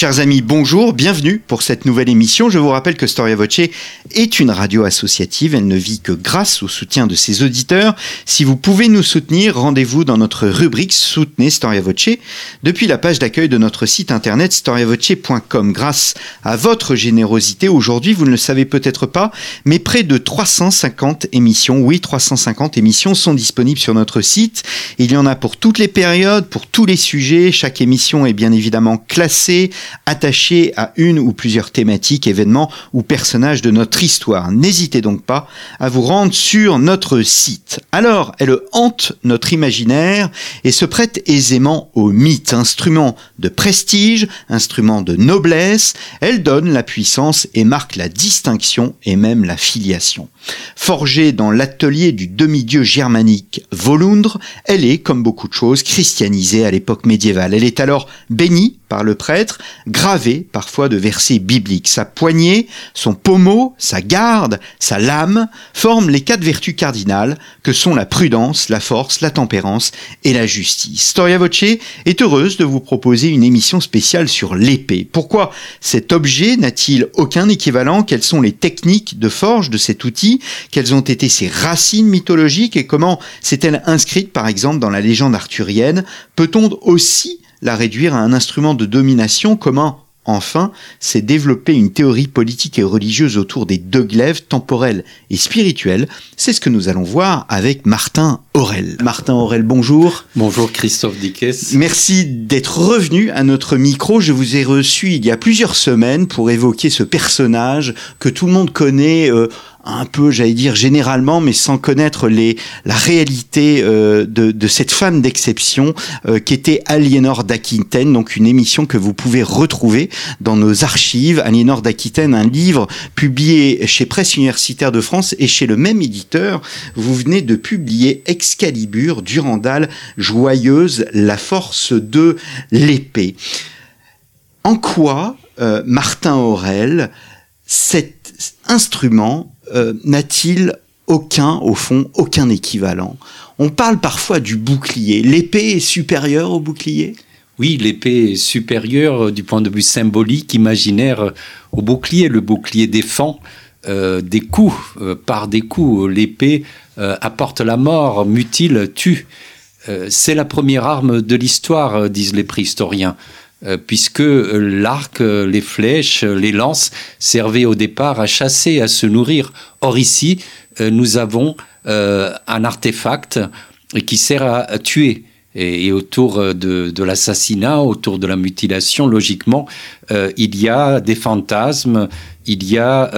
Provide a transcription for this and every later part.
Chers amis, bonjour, bienvenue pour cette nouvelle émission. Je vous rappelle que Storia Voce est une radio associative. Elle ne vit que grâce au soutien de ses auditeurs. Si vous pouvez nous soutenir, rendez-vous dans notre rubrique Soutenez Storia Voce depuis la page d'accueil de notre site internet storiavoce.com. Grâce à votre générosité, aujourd'hui, vous ne le savez peut-être pas, mais près de 350 émissions, oui, 350 émissions sont disponibles sur notre site. Il y en a pour toutes les périodes, pour tous les sujets. Chaque émission est bien évidemment classée attaché à une ou plusieurs thématiques, événements ou personnages de notre histoire. N'hésitez donc pas à vous rendre sur notre site. Alors, elle hante notre imaginaire et se prête aisément au mythe, instrument de prestige, instrument de noblesse, elle donne la puissance et marque la distinction et même la filiation. Forgée dans l'atelier du demi-dieu germanique Volundre, elle est, comme beaucoup de choses, christianisée à l'époque médiévale. Elle est alors bénie par le prêtre, gravée parfois de versets bibliques. Sa poignée, son pommeau, sa garde, sa lame forment les quatre vertus cardinales que sont la prudence, la force, la tempérance et la justice. Storia Voce est heureuse de vous proposer une émission spéciale sur l'épée. Pourquoi cet objet n'a-t-il aucun équivalent? Quelles sont les techniques de forge de cet outil? Quelles ont été ses racines mythologiques? Et comment s'est-elle inscrite par exemple dans la légende arthurienne? Peut-on aussi la réduire à un instrument de domination Comment Enfin, s'est développée une théorie politique et religieuse autour des deux glaives temporels et spirituels? C'est ce que nous allons voir avec Martin Aurel. Martin Aurel, bonjour. Bonjour Christophe Dickès. Merci d'être revenu à notre micro. Je vous ai reçu il y a plusieurs semaines pour évoquer ce personnage que tout le monde connaît. Euh, un peu, j'allais dire généralement, mais sans connaître la réalité euh, de, de, cette femme d'exception euh, qui était Aliénor d'Aquitaine, donc une émission que vous pouvez retrouver dans nos archives. Aliénor d'Aquitaine, un livre publié chez Presse Universitaire de France et chez le même éditeur. Vous venez de publier Excalibur, Durandal, Joyeuse, la force de l'épée. En quoi, euh, Martin Aurel, cet instrument euh, n'a-t-il aucun, au fond, aucun équivalent On parle parfois du bouclier. L'épée est supérieure au bouclier? Oui, l'épée est supérieure euh, du point de vue symbolique, imaginaire euh, au bouclier. Le bouclier défend des coups, par des coups. L'épée apporte la mort, mutile, tue. C'est la première arme de l'histoire, disent les préhistoriens. Euh, puisque l'arc, les flèches, les lances servaient au départ à chasser, à se nourrir. Or ici, euh, nous avons euh, un artefact qui sert à, tuer. Et, autour de, l'assassinat, autour de la mutilation, logiquement, il y a des fantasmes, il y a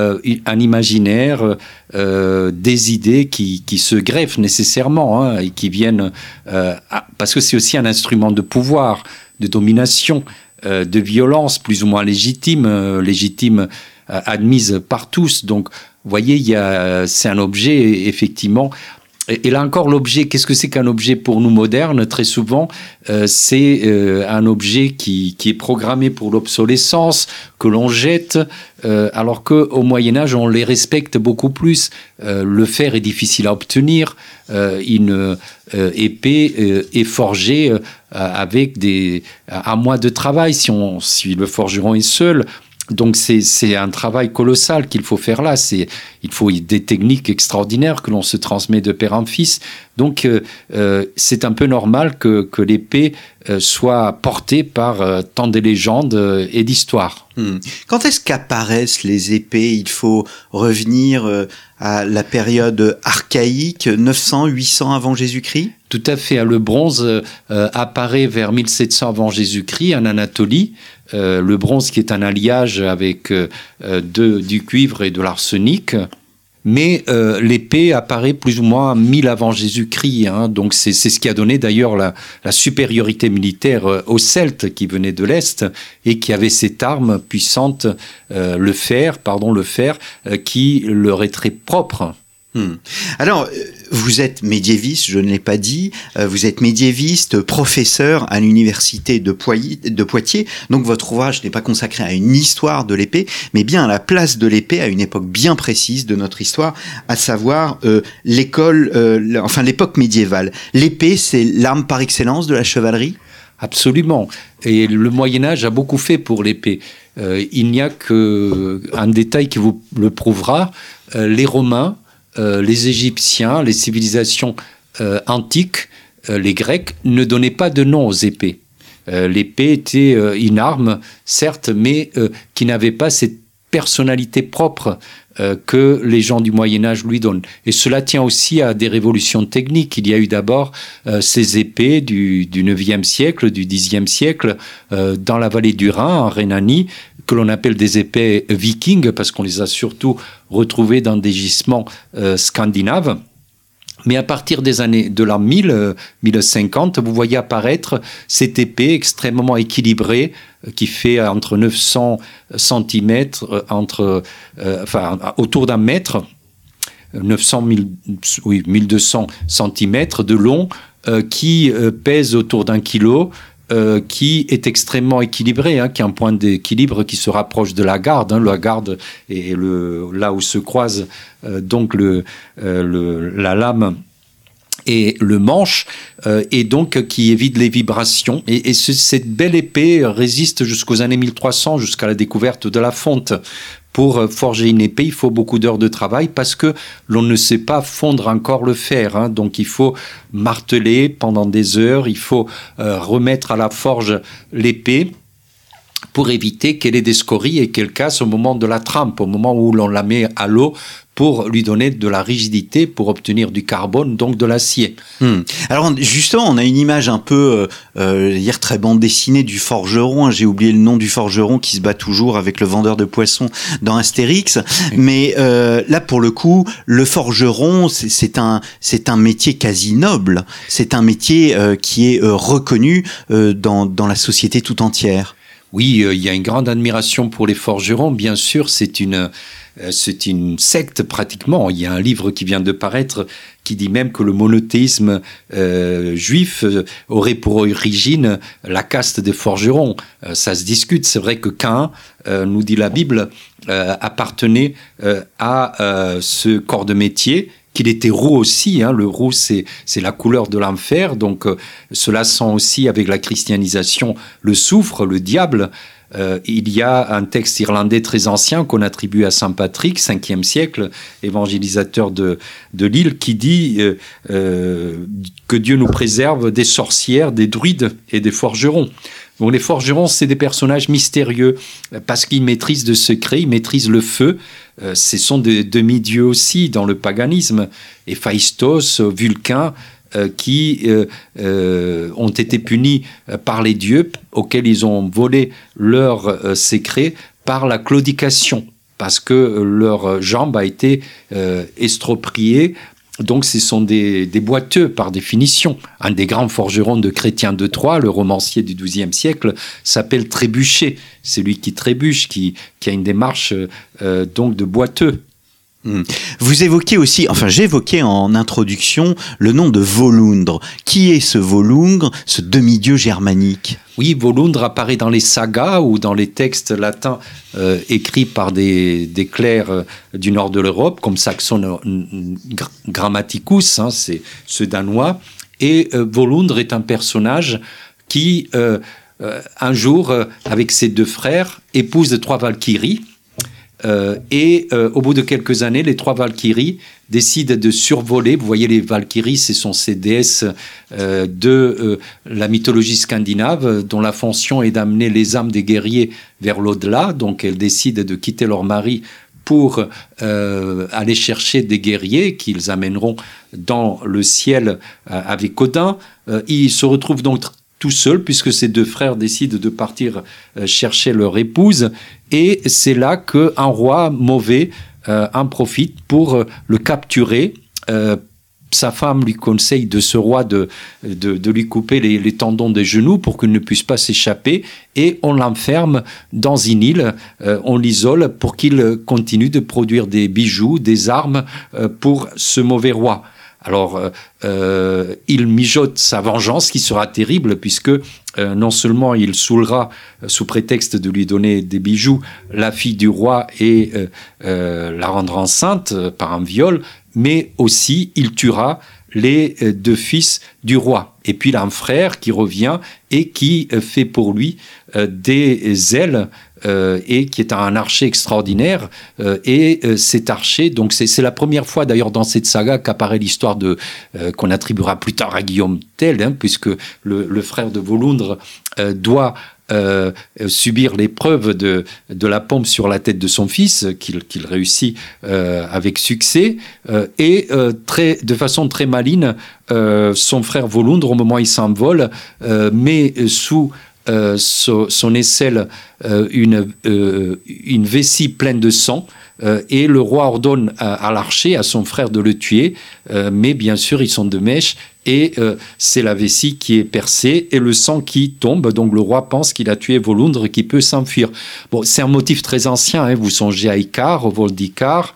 un imaginaire, des idées qui, se greffent nécessairement hein, et qui viennent parce que c'est aussi un instrument de pouvoir de domination, euh, de violence plus ou moins légitime, euh, légitime euh, admise par tous. Donc, vous voyez, c'est un objet effectivement et, là encore, l'objet, qu'est-ce que c'est qu'un objet pour nous modernes? Très souvent, euh, c'est euh, un objet qui, est programmé pour l'obsolescence, que l'on jette, euh, alors qu'au Moyen Âge, on les respecte beaucoup plus. le fer est difficile à obtenir. une épée est forgée avec des, un mois de travail. Si, on, si le forgeron est seul, donc c'est un travail colossal qu'il faut faire là. C'est il faut des techniques extraordinaires que l'on se transmet de père en fils. Donc euh, euh, c'est un peu normal que, que l'épée euh, soit portée par tant de légendes et d'histoires. Hmm. Quand est-ce qu'apparaissent les épées? Il faut revenir à la période archaïque, 900, 800 avant Jésus-Christ? Tout à fait. Le bronze apparaît vers 1700 avant Jésus-Christ en Anatolie. Euh, le bronze qui est un alliage avec euh, euh, du cuivre et de l'arsenic. Mais l'épée apparaît plus ou moins 1000 avant Jésus-Christ. Hein. donc c'est ce qui a donné d'ailleurs la, supériorité militaire aux Celtes qui venaient de l'Est et qui avaient cette arme puissante, le fer, pardon, le fer, qui leur est très propre. Hmm. Alors, euh, vous êtes médiéviste, je ne l'ai pas dit, euh, vous êtes médiéviste, professeur à l'université de, Poitiers, donc votre ouvrage n'est pas consacré à une histoire de l'épée, mais bien à la place de l'épée à une époque bien précise de notre histoire, à savoir euh, l'école, enfin l'époque médiévale. L'épée, c'est l'arme par excellence de la chevalerie? Absolument. Et le Moyen Âge a beaucoup fait pour l'épée. il n'y a qu'un détail qui vous le prouvera. les Romains euh, les Égyptiens, les civilisations euh, antiques, euh, les Grecs, ne donnaient pas de nom aux épées. L'épée était une arme, certes, mais qui n'avait pas cette personnalité propre que les gens du Moyen Âge lui donnent. Et cela tient aussi à des révolutions techniques. Il y a eu d'abord ces épées du, du 9e siècle, du 10e siècle, dans la vallée du Rhin, en Rhénanie, que l'on appelle des épées vikings, parce qu'on les a surtout retrouvées dans des gisements euh, scandinaves. Mais à partir des années de l'an 1000, 1050, euh, vous voyez apparaître cette épée extrêmement équilibrée euh, qui fait entre 900 cm, entre, enfin, autour d'un mètre, 900 oui, 1200 cm de long, qui pèse autour d'un kilo, euh, qui est extrêmement équilibré, hein, qui a un point d'équilibre qui se rapproche de la garde. Hein. la garde est là où se croise euh, donc euh, la lame et le manche, et donc qui évite les vibrations. Et cette belle épée résiste jusqu'aux années 1300, jusqu'à la découverte de la fonte pour euh, forger une épée, il faut beaucoup d'heures de travail parce que l'on ne sait pas fondre encore le fer. Hein. Donc il faut marteler pendant des heures, il faut euh, remettre à la forge l'épée pour éviter qu'elle ait des scories et qu'elle casse au moment de la trempe, au moment où l'on la met à l'eau pour lui donner de la rigidité, pour obtenir du carbone, donc de l'acier. Hmm. Alors justement, on a une image un peu, euh, euh hier très bande dessinée du forgeron. Hein. J'ai oublié le nom du forgeron qui se bat toujours avec le vendeur de poissons dans Astérix. Mais euh, là, pour le coup, le forgeron, c'est un, c'est un métier quasi noble. C'est un métier euh, qui est euh, reconnu euh, dans, dans la société tout entière. Oui, il y a une grande admiration pour les forgerons. Bien sûr, c'est une euh, une secte pratiquement. Il y a un livre qui vient de paraître qui dit même que le monothéisme euh, juif euh, aurait pour origine la caste des forgerons. ça se discute. C'est vrai que Cain, nous dit la Bible, appartenait à ce corps de métier qu'il était roux aussi. Hein. Le roux, c'est la couleur de l'enfer. Donc, cela sent aussi, avec la christianisation, le soufre, le diable. Euh, il y a un texte irlandais très ancien qu'on attribue à Saint Patrick, 5e siècle, évangélisateur de, de l'île, qui dit euh, euh, que Dieu nous préserve des sorcières, des druides et des forgerons. Les forgerons, c'est des personnages mystérieux parce qu'ils maîtrisent de secrets, ils maîtrisent le feu. ce sont des demi-dieux aussi dans le paganisme. Héphaïstos, Vulcain, euh, qui euh, euh, ont été punis par les dieux auxquels ils ont volé leurs secrets par la claudication parce que leur jambe a été estropiée donc ce sont des, boiteux par définition. Un des grands forgerons de Chrétien de Troyes, le romancier du XIIe siècle, s'appelle Trébuchet. C'est lui qui trébuche, qui, a une démarche donc de boiteux. Hmm. Vous évoquez aussi, enfin j'évoquais en introduction le nom de Volundre. Qui est ce Volundre, ce demi-dieu germanique? Oui, Volundre apparaît dans les sagas ou dans les textes latins euh, écrits par des, clercs euh, du nord de l'Europe, comme Saxon Grammaticus, hein, c'est ce danois. Et euh, Volundre est un personnage qui, un jour, avec ses deux frères, épouse trois Valkyries euh, et euh, au bout de quelques années, les trois Valkyries décident de survoler. Vous voyez, les Valkyries, ce sont ces déesses euh, de la mythologie scandinave, dont la fonction est d'amener les âmes des guerriers vers l'au-delà. Donc, elles décident de quitter leur mari pour aller chercher des guerriers qu'ils amèneront dans le ciel avec Odin. ils se retrouvent donc tout seul, puisque ses deux frères décident de partir euh, chercher leur épouse. Et c'est là qu'un roi mauvais euh, en profite pour euh, le capturer sa femme lui conseille de ce roi de, de, lui couper les, tendons des genoux pour qu'il ne puisse pas s'échapper et on l'enferme dans une île, euh, on l'isole pour qu'il continue de produire des bijoux, des armes euh, pour ce mauvais roi. Alors, euh, euh, il mijote sa vengeance qui sera terrible puisque euh, non seulement il saoulera, sous prétexte de lui donner des bijoux, la fille du roi et la rendra enceinte par un viol, mais aussi il tuera les deux fils du roi. Et puis il a un frère qui revient et qui fait pour lui des ailes euh, et qui est un archer extraordinaire. Euh, et euh, cet archer, donc c'est la première fois d'ailleurs dans cette saga qu'apparaît l'histoire de qu'on attribuera plus tard à Guillaume Tell, hein, puisque le, frère de Volundre doit subir l'épreuve de, de la pompe sur la tête de son fils, qu'il réussit avec succès, et très, de façon très maline, son frère Volundre, au moment où il s'envole, met sous euh, son, aisselle euh, une, euh, une vessie pleine de sang. et le roi ordonne à, l'archer, à son frère, de le tuer. mais bien sûr, ils sont de mèche. Et c'est la vessie qui est percée et le sang qui tombe. Donc le roi pense qu'il a tué Volundre, qui peut s'enfuir. Bon, c'est un motif très ancien. Hein. Vous songez à Icar, au vol d'Icar,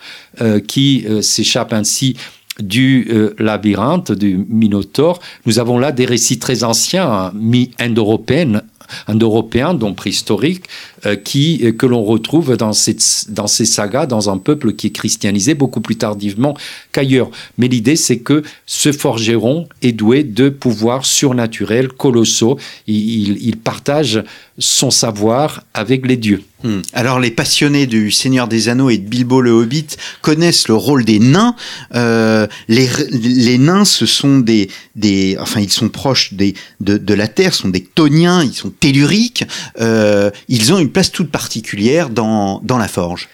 qui s'échappe ainsi du labyrinthe, du Minotaure. Nous avons là des récits très anciens, hein, mi-indo-européens, indo-européen, donc préhistorique, euh, qui, euh, que l'on retrouve dans, cette, dans ces sagas, dans un peuple qui est christianisé beaucoup plus tardivement qu'ailleurs. Mais l'idée, c'est que ce forgeron est doué de pouvoirs surnaturels, colossaux. Il, partage son savoir avec les dieux. Hmm. Alors les passionnés du Seigneur des Anneaux et de Bilbo le Hobbit connaissent le rôle des nains. Euh, les, les, nains, ce sont des, des, enfin ils sont proches des, de, de la terre, sont des toniens, ils sont telluriques. Euh, ils ont une place toute particulière dans, la forge.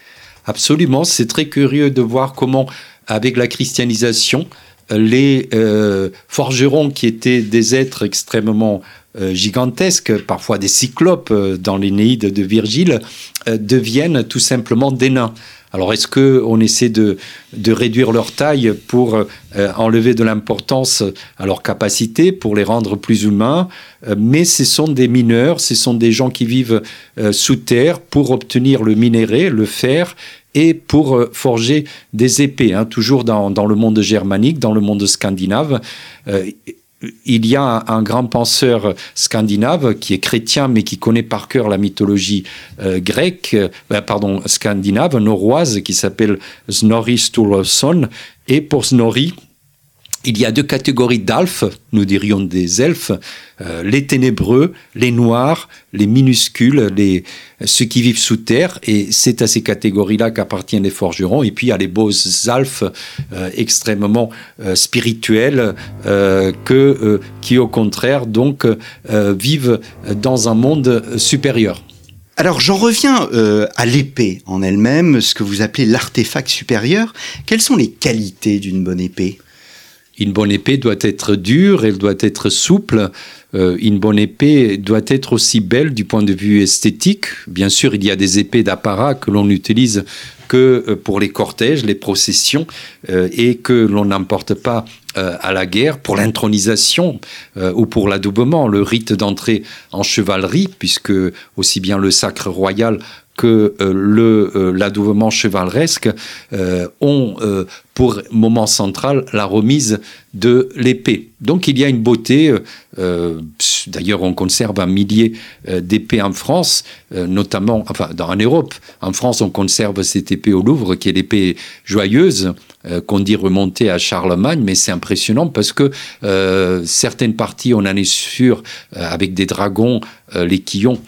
Absolument, c'est très curieux de voir comment, avec la christianisation, les euh, forgerons qui étaient des êtres extrêmement euh, gigantesques, parfois des cyclopes euh, dans l'Énéide de Virgile, deviennent tout simplement des nains. Alors est-ce qu'on essaie de, de, réduire leur taille pour enlever de l'importance à leur capacité, pour les rendre plus humains? Mais ce sont des mineurs, ce sont des gens qui vivent sous terre pour obtenir le minerai, le fer, et pour euh, forger des épées, hein, toujours dans, dans, le monde germanique, dans le monde scandinave. Euh, il y a un, grand penseur scandinave qui est chrétien mais qui connaît par cœur la mythologie euh, grecque, pardon, scandinave, norroise, qui s'appelle Snorri Sturluson. Et pour Snorri, il y a deux catégories d'alphes, nous dirions des elfes, euh, les ténébreux, les noirs, les minuscules, les, ceux qui vivent sous terre, et c'est à ces catégories-là qu'appartiennent les forgerons, et puis il y a les beaux alphes euh, extrêmement euh, spirituels, que, qui au contraire donc vivent dans un monde supérieur. Alors j'en reviens à l'épée en elle-même, ce que vous appelez l'artefact supérieur. Quelles sont les qualités d'une bonne épée? Une bonne épée doit être dure, elle doit être souple. Euh, une bonne épée doit être aussi belle du point de vue esthétique. Bien sûr, il y a des épées d'apparat que l'on utilise que euh, pour les cortèges, les processions, euh, et que l'on n'emporte pas à la guerre pour l'intronisation ou pour l'adoubement, le rite d'entrée en chevalerie, puisque aussi bien le sacre royal que euh, le euh, l'adoubement chevaleresque euh, ont pour moment central la remise de l'épée. Donc il y a une beauté, d'ailleurs on conserve un millier d'épées en France, notamment, enfin dans, en Europe. En France on conserve cette épée au Louvre qui est l'épée joyeuse, qu'on dit remonter à Charlemagne, mais c'est impressionnant parce que certaines parties, on en est sûr, avec des dragons, les quillons,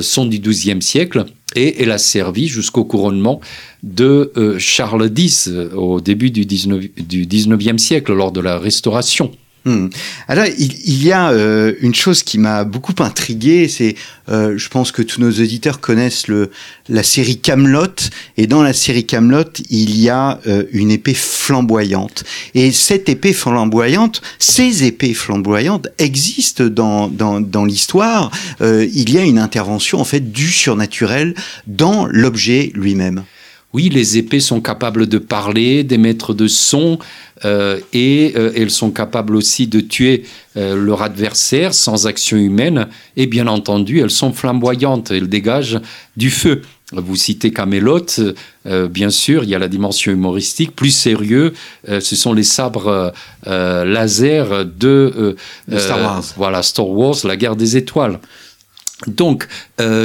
sont du XIIe siècle et elle a servi jusqu'au couronnement de euh, Charles X euh, au début du 19, du 19e siècle, lors de la Restauration. Hmm. Alors, il, y a euh, une chose qui m'a beaucoup intrigué, c'est, euh, je pense que tous nos auditeurs connaissent le, la série Camelot, et dans la série Camelot, il y a euh, une épée flamboyante. Et cette épée flamboyante, ces épées flamboyantes existent dans, dans, dans l'histoire. il y a une intervention en fait du surnaturel dans l'objet lui-même. Oui, les épées sont capables de parler, d'émettre de sons, euh, et euh, elles sont capables aussi de tuer euh, leur adversaire sans action humaine. Et bien entendu, elles sont flamboyantes, elles dégagent du feu. Vous citez Camelot, bien sûr, il y a la dimension humoristique. Plus sérieux, ce sont les sabres laser de, de Star Wars. voilà, Star Wars, la guerre des étoiles. Donc,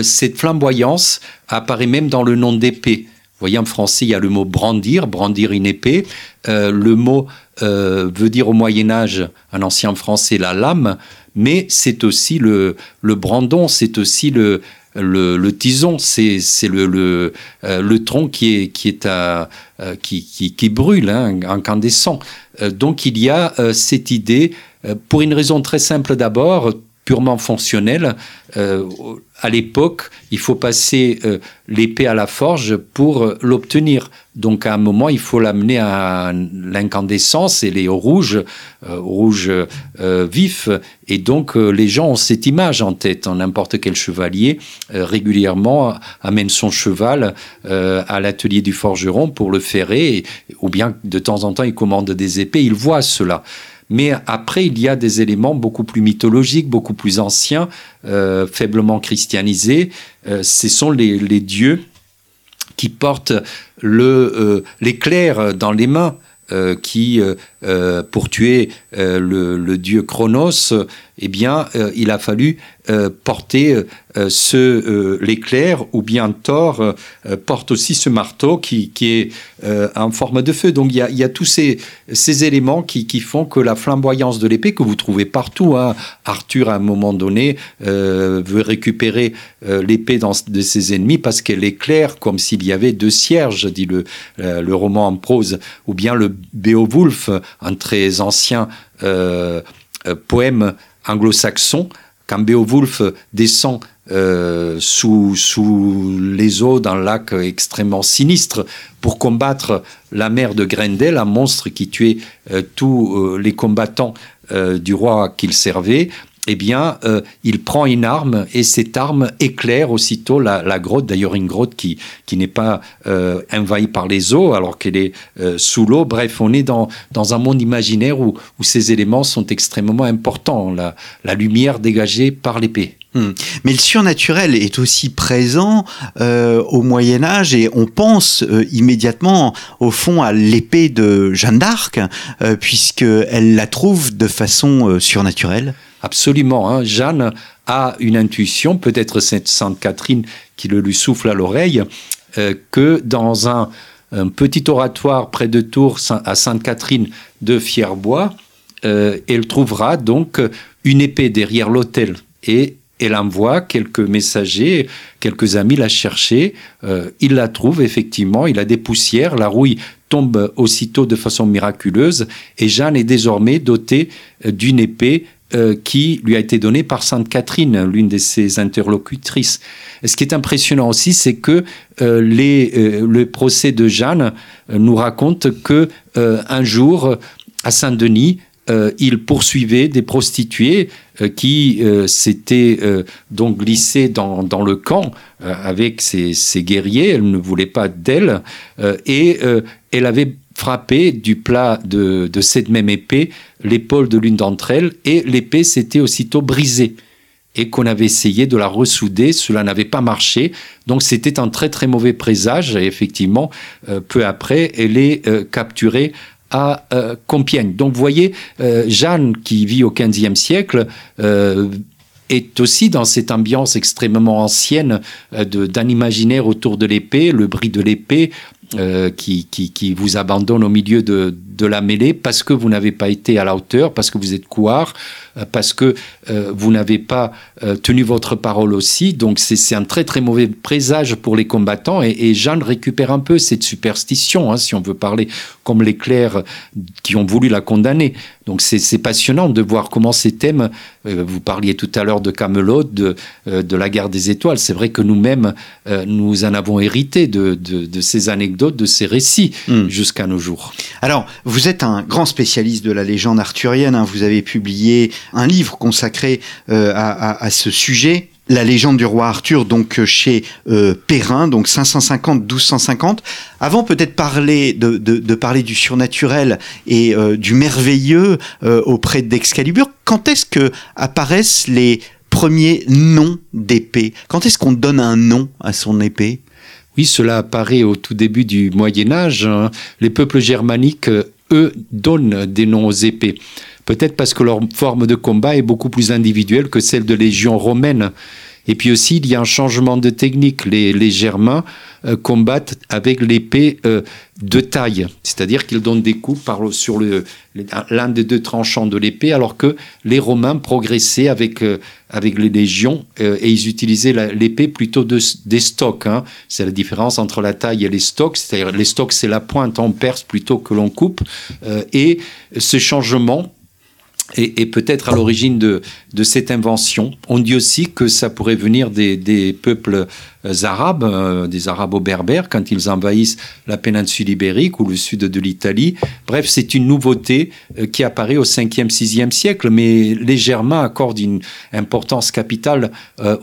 cette flamboyance apparaît même dans le nom d'épée. Vous voyez, en français, il y a le mot brandir, brandir une épée. Euh, le mot euh, veut dire au Moyen Âge, en ancien français, la lame, mais c'est aussi le, le brandon, c'est aussi le, le, tison, c'est le, le, euh, le, tronc qui, est, qui, est à, qui, qui, qui, brûle, hein, incandescent. donc il y a cette idée, pour une raison très simple d'abord, purement fonctionnel. Euh, à l'époque, il faut passer euh, l'épée à la forge pour euh, l'obtenir. Donc à un moment, il faut l'amener à l'incandescence et les rouges, rouge vif. Et donc les gens ont cette image en tête. N'importe quel chevalier régulièrement amène son cheval à l'atelier du forgeron pour le ferrer, ou bien de temps en temps il commande des épées. Il voit cela. Mais après, il y a des éléments beaucoup plus mythologiques, beaucoup plus anciens, euh, faiblement christianisés. Euh, ce sont les, dieux qui portent euh, l'éclair dans les mains. qui, pour tuer le, dieu Chronos, eh bien, il a fallu porter euh, ce euh, l'éclair ou bien Thor euh, porte aussi ce marteau qui, est en forme de feu. Donc il y a, tous ces, éléments qui, font que la flamboyance de l'épée que vous trouvez partout, hein. Arthur à un moment donné veut récupérer l'épée de ses ennemis parce qu'elle éclaire comme s'il y avait deux cierges, dit le roman en prose, ou bien le Beowulf, un très ancien poème anglo-saxon, quand Beowulf descend euh, sous, les eaux d'un lac extrêmement sinistre pour combattre la mère de Grendel, un monstre qui tuait euh, tous euh, les combattants du roi qu'il servait eh bien, euh, il prend une arme et cette arme éclaire aussitôt la, grotte, d'ailleurs une grotte qui, qui n'est pas euh, envahie par les eaux alors qu'elle est euh, sous l'eau. Bref, on est dans, dans un monde imaginaire où, où ces éléments sont extrêmement importants, la, lumière dégagée par l'épée. Hmm. Mais le surnaturel est aussi présent au Moyen Âge et on pense immédiatement au fond à l'épée de Jeanne d'Arc puisqu'elle la trouve de façon surnaturelle. Absolument. Hein. Jeanne a une intuition, peut-être Sainte Catherine qui le lui souffle à l'oreille, euh, que dans un, petit oratoire près de Tours, à Sainte Catherine de Fierbois, euh, elle trouvera donc une épée derrière l'autel et elle envoie quelques messagers, quelques amis la chercher. Euh, il la trouve effectivement, il a des poussières, la rouille tombe aussitôt de façon miraculeuse et Jeanne est désormais dotée d'une épée euh, qui lui a été donné par Sainte Catherine, l'une de ses interlocutrices. ce qui est impressionnant aussi, c'est que euh, les, euh, le procès de Jeanne nous raconte que un jour, à Saint-Denis, il poursuivait des prostituées qui s'étaient donc glissées dans, dans le camp avec ses, ses, guerriers. Elle ne voulait pas d'elles et elle avait frappé du plat de, cette même épée l'épaule de l'une d'entre elles et l'épée s'était aussitôt brisée et qu'on avait essayé de la ressouder, cela n'avait pas marché. Donc c'était un très très mauvais présage et effectivement, euh, peu après, elle est euh, capturée à euh, Compiègne. Donc vous voyez, Jeanne qui vit au XVe siècle est aussi dans cette ambiance extrêmement ancienne d'un imaginaire autour de l'épée, le bris de l'épée, euh, qui, qui, vous abandonne au milieu de, de la mêlée parce que vous n'avez pas été à la hauteur, parce que vous êtes couard, parce que euh, vous n'avez pas tenu votre parole aussi. Donc c'est un très très mauvais présage pour les combattants. Et, et Jeanne récupère un peu cette superstition, hein, si on veut parler comme les clercs qui ont voulu la condamner. Donc c'est passionnant de voir comment ces thèmes, vous parliez tout à l'heure de Camelot, de, de la guerre des étoiles, c'est vrai que nous-mêmes, nous en avons hérité de, de, de ces anecdotes de ces récits hmm. jusqu'à nos jours. Alors, vous êtes un grand spécialiste de la légende arthurienne. Hein. Vous avez publié un livre consacré euh, à, ce sujet la légende du roi Arthur, donc chez Perrin, donc 550-1250. Avant peut-être parler de, de, parler du surnaturel et du merveilleux auprès d'Excalibur, quand est-ce que apparaissent les premiers noms d'épée? Quand est-ce qu'on donne un nom à son épée? Oui, cela apparaît au tout début du Moyen Âge. Hein. Les peuples germaniques, eux, donnent des noms aux épées. Peut-être parce que leur forme de combat est beaucoup plus individuelle que celle de légions romaines. Et puis aussi, il y a un changement de technique. Les, Germains euh, combattent avec l'épée euh, de taille, c'est-à-dire qu'ils donnent des coups par, sur l'un des deux tranchants de l'épée, alors que les Romains progressaient avec, euh, avec les légions et ils utilisaient l'épée plutôt de, des stocks. Hein. C'est la différence entre la taille et les stocks, c'est-à-dire les stocks c'est la pointe en perce plutôt que l'on coupe. et ce changement et, peut-être à l'origine de, de, cette invention. On dit aussi que ça pourrait venir des, des peuples arabes, euh, des arabo-berbères, quand ils envahissent la péninsule ibérique ou le sud de l'Italie. Bref, c'est une nouveauté euh, qui apparaît au 5e, 6e siècle, mais les Germains accordent une importance capitale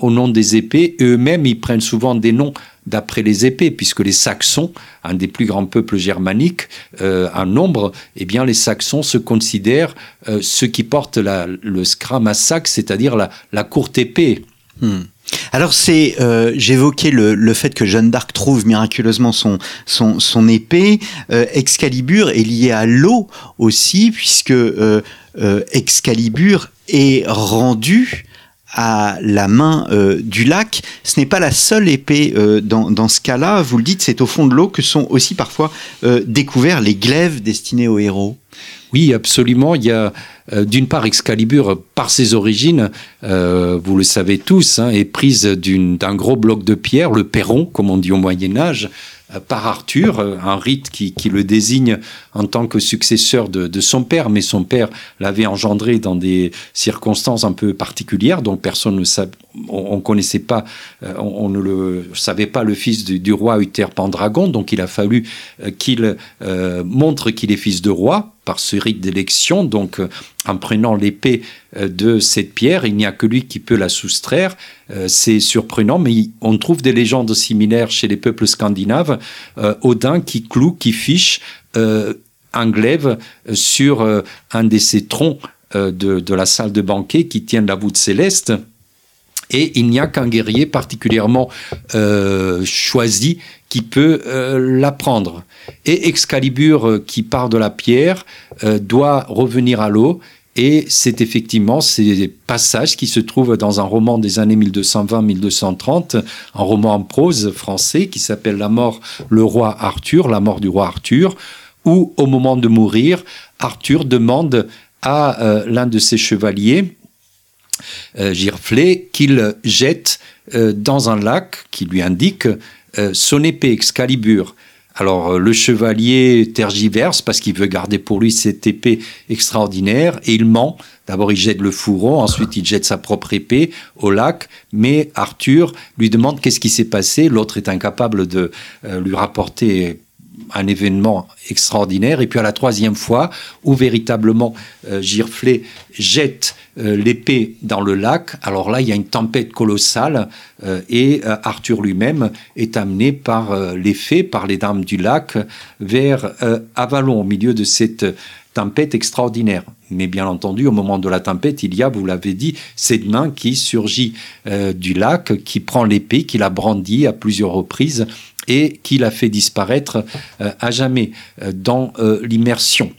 au nom des épées. Eux-mêmes, ils prennent souvent des noms d'après les épées, puisque les Saxons, un des plus grands peuples germaniques en nombre, eh bien les Saxons se considèrent ceux qui portent la, le scram à c'est-à-dire la, la courte épée. Hmm. Alors euh, j'évoquais le, fait que Jeanne d'Arc trouve miraculeusement son, épée. Euh, Excalibur est lié à l'eau aussi, puisque euh, Excalibur est rendu à la main du lac. Ce n'est pas la seule épée dans, ce cas-là. Vous le dites, c'est au fond de l'eau que sont aussi parfois découverts les glaives destinés aux héros. Oui, absolument. Il y a d'une part Excalibur, par ses origines, euh, vous le savez tous, hein, est prise d'un gros bloc de pierre, le perron, comme on dit au Moyen Âge, euh, par Arthur, un rite qui, le désigne en tant que successeur de, son père, mais son père l'avait engendré dans des circonstances un peu particulières, dont personne ne savait, on, ne connaissait pas, on, ne le savait pas le fils du, roi Uther Pendragon, donc il a fallu qu'il montre qu'il est fils de roi par ce rite d'élection, donc euh, en prenant l'épée euh, de cette pierre, il n'y a que lui qui peut la soustraire. Euh, c'est surprenant, mais on trouve des légendes similaires chez les peuples scandinaves. Odin qui cloue, qui fiche glaive sur un de ces troncs de, la salle de banquet qui tient la voûte céleste. Et il n'y a qu'un guerrier particulièrement choisi qui peut l'apprendre. Et Excalibur, euh, qui part de la pierre, euh, doit revenir à l'eau. Et c'est effectivement ces passages qui se trouvent dans un roman des années 1220-1230, un roman en prose français qui s'appelle La mort, le roi Arthur, la mort du roi Arthur, où au moment de mourir, Arthur demande à euh, l'un de ses chevaliers, Girflet, qu'il jette dans un lac qui lui indique son épée Excalibur. Alors euh, le chevalier tergiverse parce qu'il veut garder pour lui cette épée extraordinaire et il ment. D'abord il jette le fourreau, ensuite il jette sa propre épée au lac, mais Arthur lui demande qu'est-ce qui s'est passé. L'autre est incapable de euh, lui rapporter un événement extraordinaire. Et puis à la troisième fois, où véritablement euh, jette euh, l'épée dans le lac, alors là, il y a une tempête colossale euh, et Arthur lui-même est amené par les fées, par les dames du lac, vers Avalon, au milieu de cette tempête extraordinaire. Mais bien entendu, au moment de la tempête, il y a, vous l'avez dit, cette main qui surgit du lac, qui prend l'épée, qui la brandit à plusieurs reprises et qui l'a fait disparaître euh, à jamais euh, dans euh, l'immersion.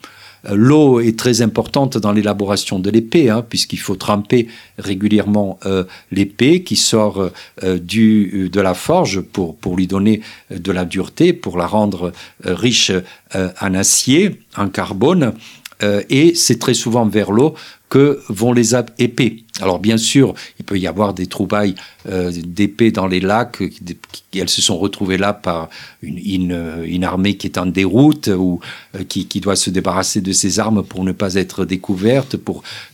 L'eau est très importante dans l'élaboration de l'épée, hein, puisqu'il faut tremper régulièrement l'épée qui sort de la forge pour lui donner de la dureté, pour la rendre riche en acier, en carbone. Et c'est très souvent vers l'eau que vont les épées. Alors bien sûr, il peut y avoir des trouvailles euh, d'épées dans les lacs, elles se sont retrouvées là par une, armée qui est en déroute ou euh, qui, doit se débarrasser de ses armes pour ne pas être découverte.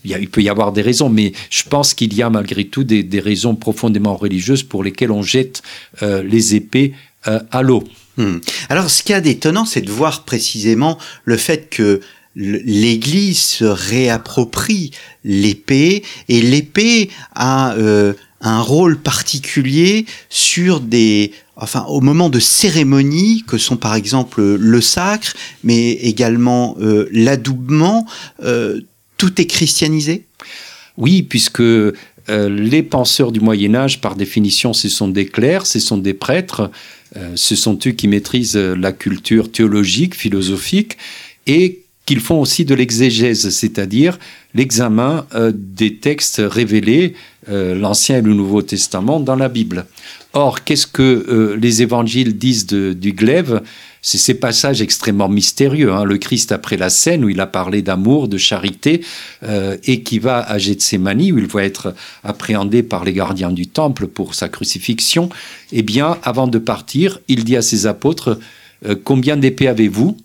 Il, peut y avoir des raisons, mais je pense qu'il y a malgré tout des, raisons profondément religieuses pour lesquelles on jette euh, les épées à l'eau. Hmm. Alors ce qui est d'étonnant, c'est de voir précisément le fait que l'Église se réapproprie l'épée et l'épée a euh, un rôle particulier sur des, enfin, au moment de cérémonies que sont par exemple le sacre, mais également euh, l'adoubement. Euh, tout est christianisé? Oui, puisque les penseurs du Moyen Âge, par définition, ce sont des clercs, ce sont des prêtres, ce sont eux qui maîtrisent la culture théologique, philosophique, et qu'ils font aussi de l'exégèse, c'est-à-dire l'examen euh, des textes révélés, euh, l'Ancien et le Nouveau Testament, dans la Bible. Or, qu'est-ce que euh, les évangiles disent du glaive? C'est ces passages extrêmement mystérieux. Hein. Le Christ, après la scène où il a parlé d'amour, de charité, et qui va à Gethsemane, où il va être appréhendé par les gardiens du temple pour sa crucifixion, eh bien, avant de partir, il dit à ses apôtres, Combien d'épées avez-vous?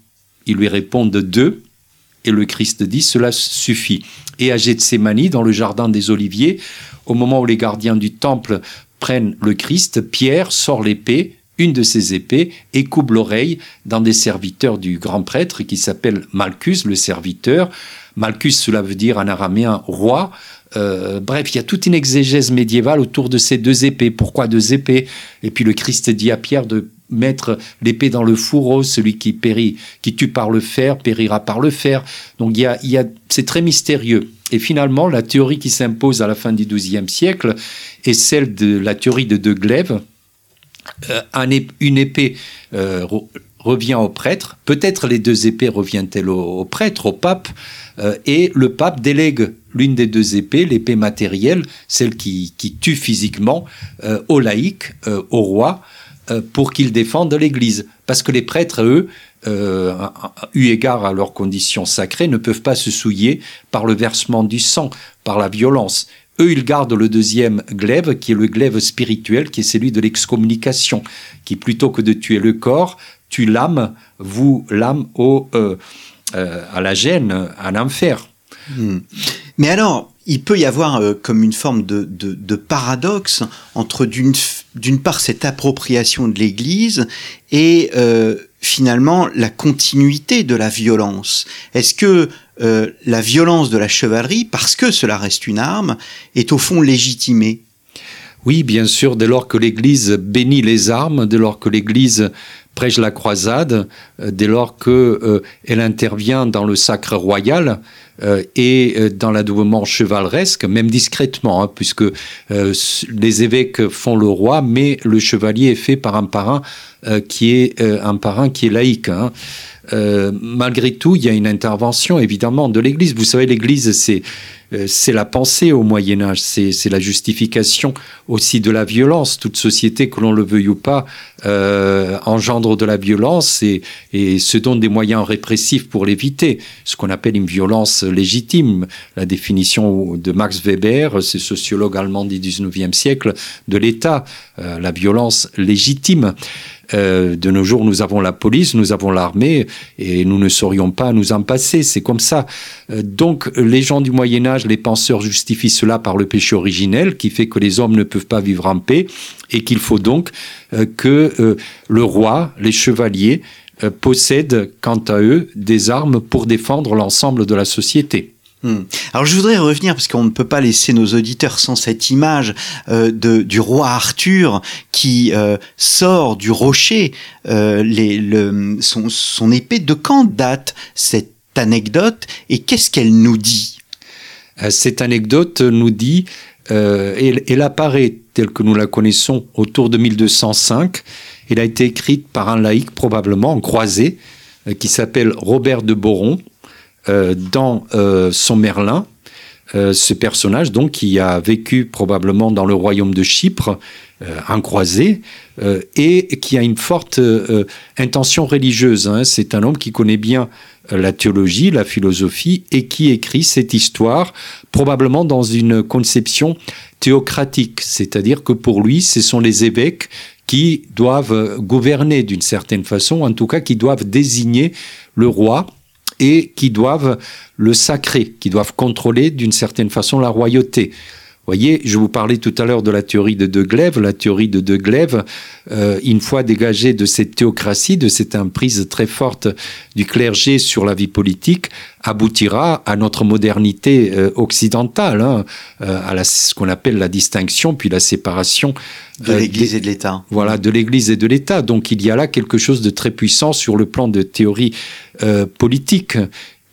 Ils lui répondent deux. Et le Christ dit, cela suffit. Et à Gethsemane, dans le jardin des Oliviers, au moment où les gardiens du temple prennent le Christ, Pierre sort l'épée, une de ses épées, et coupe l'oreille d'un des serviteurs du grand prêtre qui s'appelle Malchus, le serviteur. Malchus, cela veut dire en araméen roi. Euh, bref, il y a toute une exégèse médiévale autour de ces deux épées. Pourquoi deux épées? Et puis le Christ dit à Pierre de mettre l'épée dans le fourreau, celui qui périt, qui tue par le fer, périra par le fer. Donc il y a, il y a, c'est très mystérieux. Et finalement, la théorie qui s'impose à la fin du XIIe siècle est celle de la théorie de De Glaive. Euh, une épée euh, revient au prêtre, peut-être les deux épées reviennent-elles au, prêtre, au pape, euh, et le pape délègue l'une des deux épées, l'épée matérielle, celle qui, qui tue physiquement, au laïc, au roi, pour qu'ils défendent l'Église. Parce que les prêtres, eux, euh, eu égard à leurs conditions sacrées, ne peuvent pas se souiller par le versement du sang, par la violence. Eux, ils gardent le deuxième glaive, qui est le glaive spirituel, qui est celui de l'excommunication, qui plutôt que de tuer le corps, tue l'âme, vous l'âme au, euh, à la gêne, à l'enfer. Hmm. Mais alors, il peut y avoir comme une forme de, de paradoxe entre d'une d'une part cette appropriation de l'Église et euh, finalement la continuité de la violence. Est-ce que euh, la violence de la chevalerie, parce que cela reste une arme, est au fond légitimée? Oui, bien sûr, dès lors que l'Église bénit les armes, dès lors que l'Église prêche la croisade, euh, dès lors qu'elle intervient dans le sacre royal, euh, et euh, dans l'adoubement chevaleresque, même discrètement, hein, puisque euh, les évêques font le roi, mais le chevalier est fait par un parrain qui est un parrain qui est laïque. Hein. Malgré tout, il y a une intervention évidemment de l'Église. Vous savez, l'Église, c'est euh, c'est la pensée au Moyen Âge, c'est la justification aussi de la violence. Toute société, que l'on le veuille ou pas, euh, engendre de la violence et, et, se donne des moyens répressifs pour l'éviter, ce qu'on appelle une violence légitime. La définition de Max Weber, ce sociologue allemand du 19e siècle, de l'État, euh, la violence légitime. Euh, de nos jours, nous avons la police, nous avons l'armée, et nous ne saurions pas nous en passer. C'est comme ça. Euh, donc, les gens du Moyen Âge, les penseurs justifient cela par le péché originel, qui fait que les hommes ne peuvent pas vivre en paix, et qu'il faut donc euh, que le roi, les chevaliers, possèdent, quant à eux, des armes pour défendre l'ensemble de la société. Hmm. Alors je voudrais revenir parce qu'on ne peut pas laisser nos auditeurs sans cette image euh, de, du roi Arthur qui euh, sort du rocher euh, son, épée. De quand date cette anecdote et qu'est-ce qu'elle nous dit? Cette anecdote nous dit, elle, apparaît telle que nous la connaissons autour de 1205. Elle a été écrite par un laïc probablement en croisé qui s'appelle Robert de Boron dans euh, son Merlin, euh, ce personnage donc qui a vécu probablement dans le royaume de Chypre, un croisé, et qui a une forte intention religieuse. Hein. C'est un homme qui connaît bien la théologie, la philosophie, et qui écrit cette histoire probablement dans une conception théocratique, c'est-à-dire que pour lui, ce sont les évêques qui doivent gouverner d'une certaine façon, en tout cas qui doivent désigner le roi et qui doivent le sacrer, qui doivent contrôler d'une certaine façon la royauté. Voyez, je vous parlais tout à l'heure de la théorie de De Glève. La théorie de De Glève, euh, une fois dégagée de cette théocratie, de cette emprise très forte du clergé sur la vie politique, aboutira à notre modernité euh, occidentale, hein, euh, à la, ce qu'on appelle la distinction puis la séparation de l'Église et de l'État. Voilà, de l'Église et de l'État. Donc il y a là quelque chose de très puissant sur le plan de théorie politique.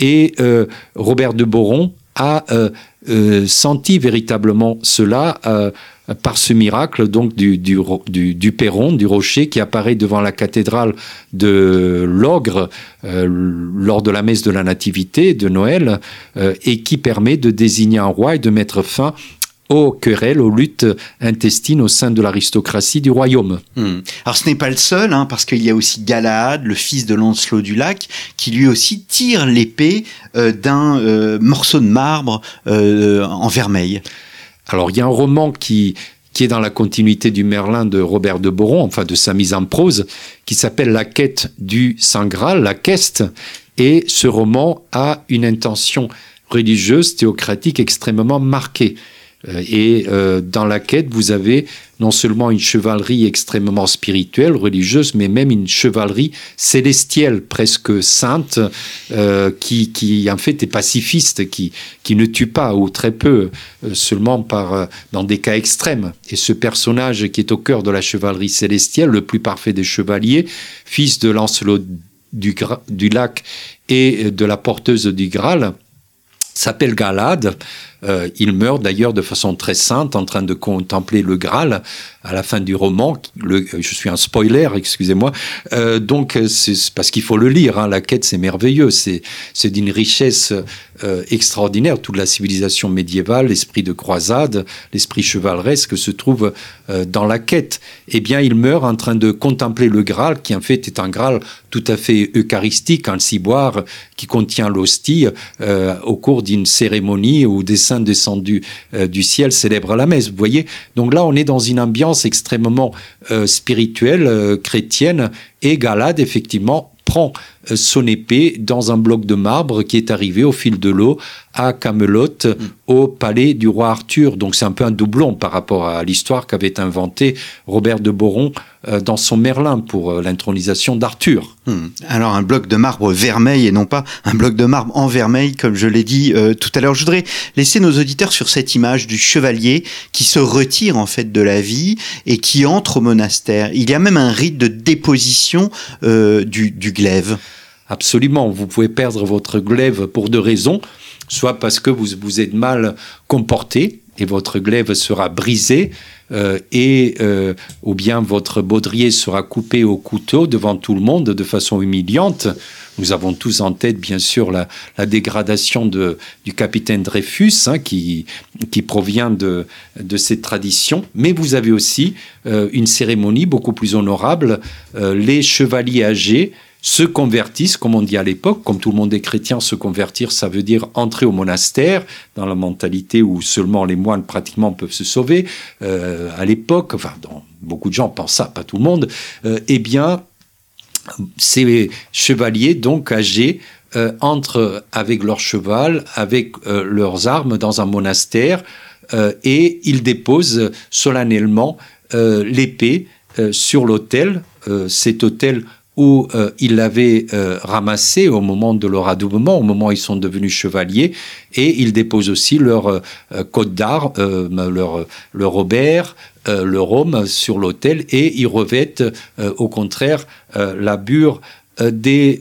Et Robert de Boron a euh, senti véritablement cela euh, par ce miracle donc du, du, du, perron, du rocher qui apparaît devant la cathédrale de l'Ogre euh, lors de la messe de la Nativité de Noël et qui permet de désigner un roi et de mettre fin aux querelles, aux luttes intestines au sein de l'aristocratie du royaume. Hmm. Alors ce n'est pas le seul, hein, parce qu'il y a aussi Galahad, le fils de Lancelot du Lac, qui lui aussi tire l'épée euh, d'un euh, morceau de marbre euh, en vermeil. Alors il y a un roman qui, qui est dans la continuité du Merlin de Robert de Boron, enfin de sa mise en prose, qui s'appelle La quête du Saint Graal, la queste, et ce roman a une intention religieuse, théocratique extrêmement marquée. Euh, et euh, dans la quête, vous avez non seulement une chevalerie extrêmement spirituelle, religieuse, mais même une chevalerie célestielle, presque sainte, euh, qui, en fait est pacifiste, qui, ne tue pas ou très peu, seulement dans des cas extrêmes. Et ce personnage qui est au cœur de la chevalerie célestielle, le plus parfait des chevaliers, fils de Lancelot du, du Lac et de la porteuse du Graal, s'appelle Galad. Euh, il meurt d'ailleurs de façon très sainte en train de contempler le Graal à la fin du roman. Le, je suis un spoiler, excusez-moi. Euh, donc c'est parce qu'il faut le lire. Hein. La quête, c'est merveilleux. C'est d'une richesse euh, extraordinaire. Toute la civilisation médiévale, l'esprit de croisade, l'esprit chevaleresque se trouve euh, dans la quête. Eh bien, il meurt en train de contempler le Graal, qui en fait est un Graal tout à fait eucharistique, un ciboire qui contient l'hostie euh, au cours d'une cérémonie où des saints descendus euh, du ciel célèbrent la messe. Vous voyez Donc là, on est dans une ambiance extrêmement euh, spirituelle, chrétienne, et Galade, effectivement, prend son épée dans un bloc de marbre qui est arrivé au fil de l'eau à Camelot, mm. au palais du roi Arthur. Donc c'est un peu un doublon par rapport à l'histoire qu'avait inventé Robert de Boron euh, dans son Merlin pour euh, l'intronisation d'Arthur. Mm. Alors un bloc de marbre vermeil et non pas un bloc de marbre en vermeil, comme je l'ai dit euh, tout à l'heure. Je voudrais laisser nos auditeurs sur cette image du chevalier qui se retire en fait de la vie et qui entre au monastère. Il y a même un rite de déposition du, du glaive. Absolument, vous pouvez perdre votre glaive pour deux raisons, soit parce que vous vous êtes mal comporté et votre glaive sera brisé, euh, et euh, ou bien votre baudrier sera coupé au couteau devant tout le monde de façon humiliante. Nous avons tous en tête, bien sûr, la, la dégradation de, du capitaine Dreyfus, hein, qui, qui provient de, de cette tradition. Mais vous avez aussi euh, une cérémonie beaucoup plus honorable. Euh, les chevaliers âgés se convertissent, comme on dit à l'époque, comme tout le monde est chrétien, se convertir, ça veut dire entrer au monastère, dans la mentalité où seulement les moines pratiquement peuvent se sauver. Euh, à l'époque, enfin, beaucoup de gens pensent ça, pas tout le monde, euh, eh bien, ces chevaliers, donc âgés, euh, entrent avec leur cheval, avec leurs armes dans un monastère, et ils déposent solennellement l'épée sur l'autel. cet autel où euh, ils l'avaient euh, ramassé au moment de leur adoubement, au moment où ils sont devenus chevaliers, et ils déposent aussi leur euh, code d'art, leur, leur Robert, le rhum sur l'autel, et ils revêtent au contraire la bure des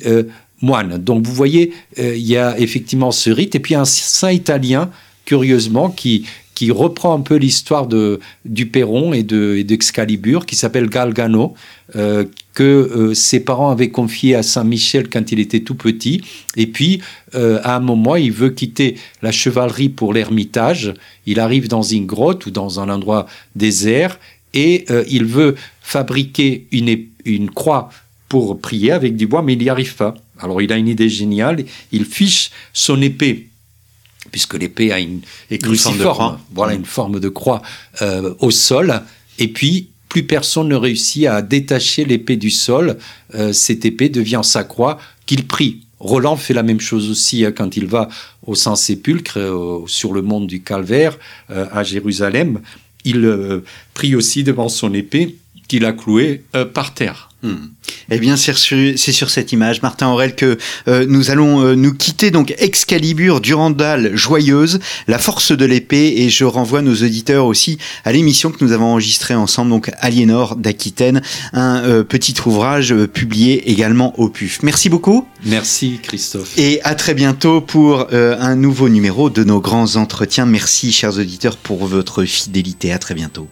moines. Donc vous voyez, il y a effectivement ce rite, et puis un saint italien, curieusement, qui, qui reprend un peu l'histoire de, du Perron et d'Excalibur, de, qui s'appelle Galgano, euh, que euh, ses parents avaient confié à Saint-Michel quand il était tout petit. Et puis, euh, à un moment, il veut quitter la chevalerie pour l'ermitage. Il arrive dans une grotte ou dans un endroit désert et il veut fabriquer une, une croix pour prier avec du bois, mais il n'y arrive pas. Alors il a une idée géniale, il fiche son épée puisque l'épée a une est cruciforme, voilà une forme de croix euh, au sol, et puis plus personne ne réussit à détacher l'épée du sol. Euh, cette épée devient sa croix qu'il prie. Roland fait la même chose aussi hein, quand il va au Saint-Sépulcre, euh, sur le mont du Calvaire, euh, à Jérusalem. Il euh, prie aussi devant son épée qu'il a clouée par terre. Hmm. Eh bien, c'est sur, sur, cette image, Martin Aurel, que euh, nous allons euh, nous quitter. Donc, Excalibur, Durandal, Joyeuse, La force de l'épée. Et je renvoie nos auditeurs aussi à l'émission que nous avons enregistrée ensemble, donc Aliénor d'Aquitaine, un euh, petit ouvrage publié également au PUF. Merci beaucoup. Merci, Christophe. Et à très bientôt pour un nouveau numéro de nos grands entretiens. Merci, chers auditeurs, pour votre fidélité. À très bientôt.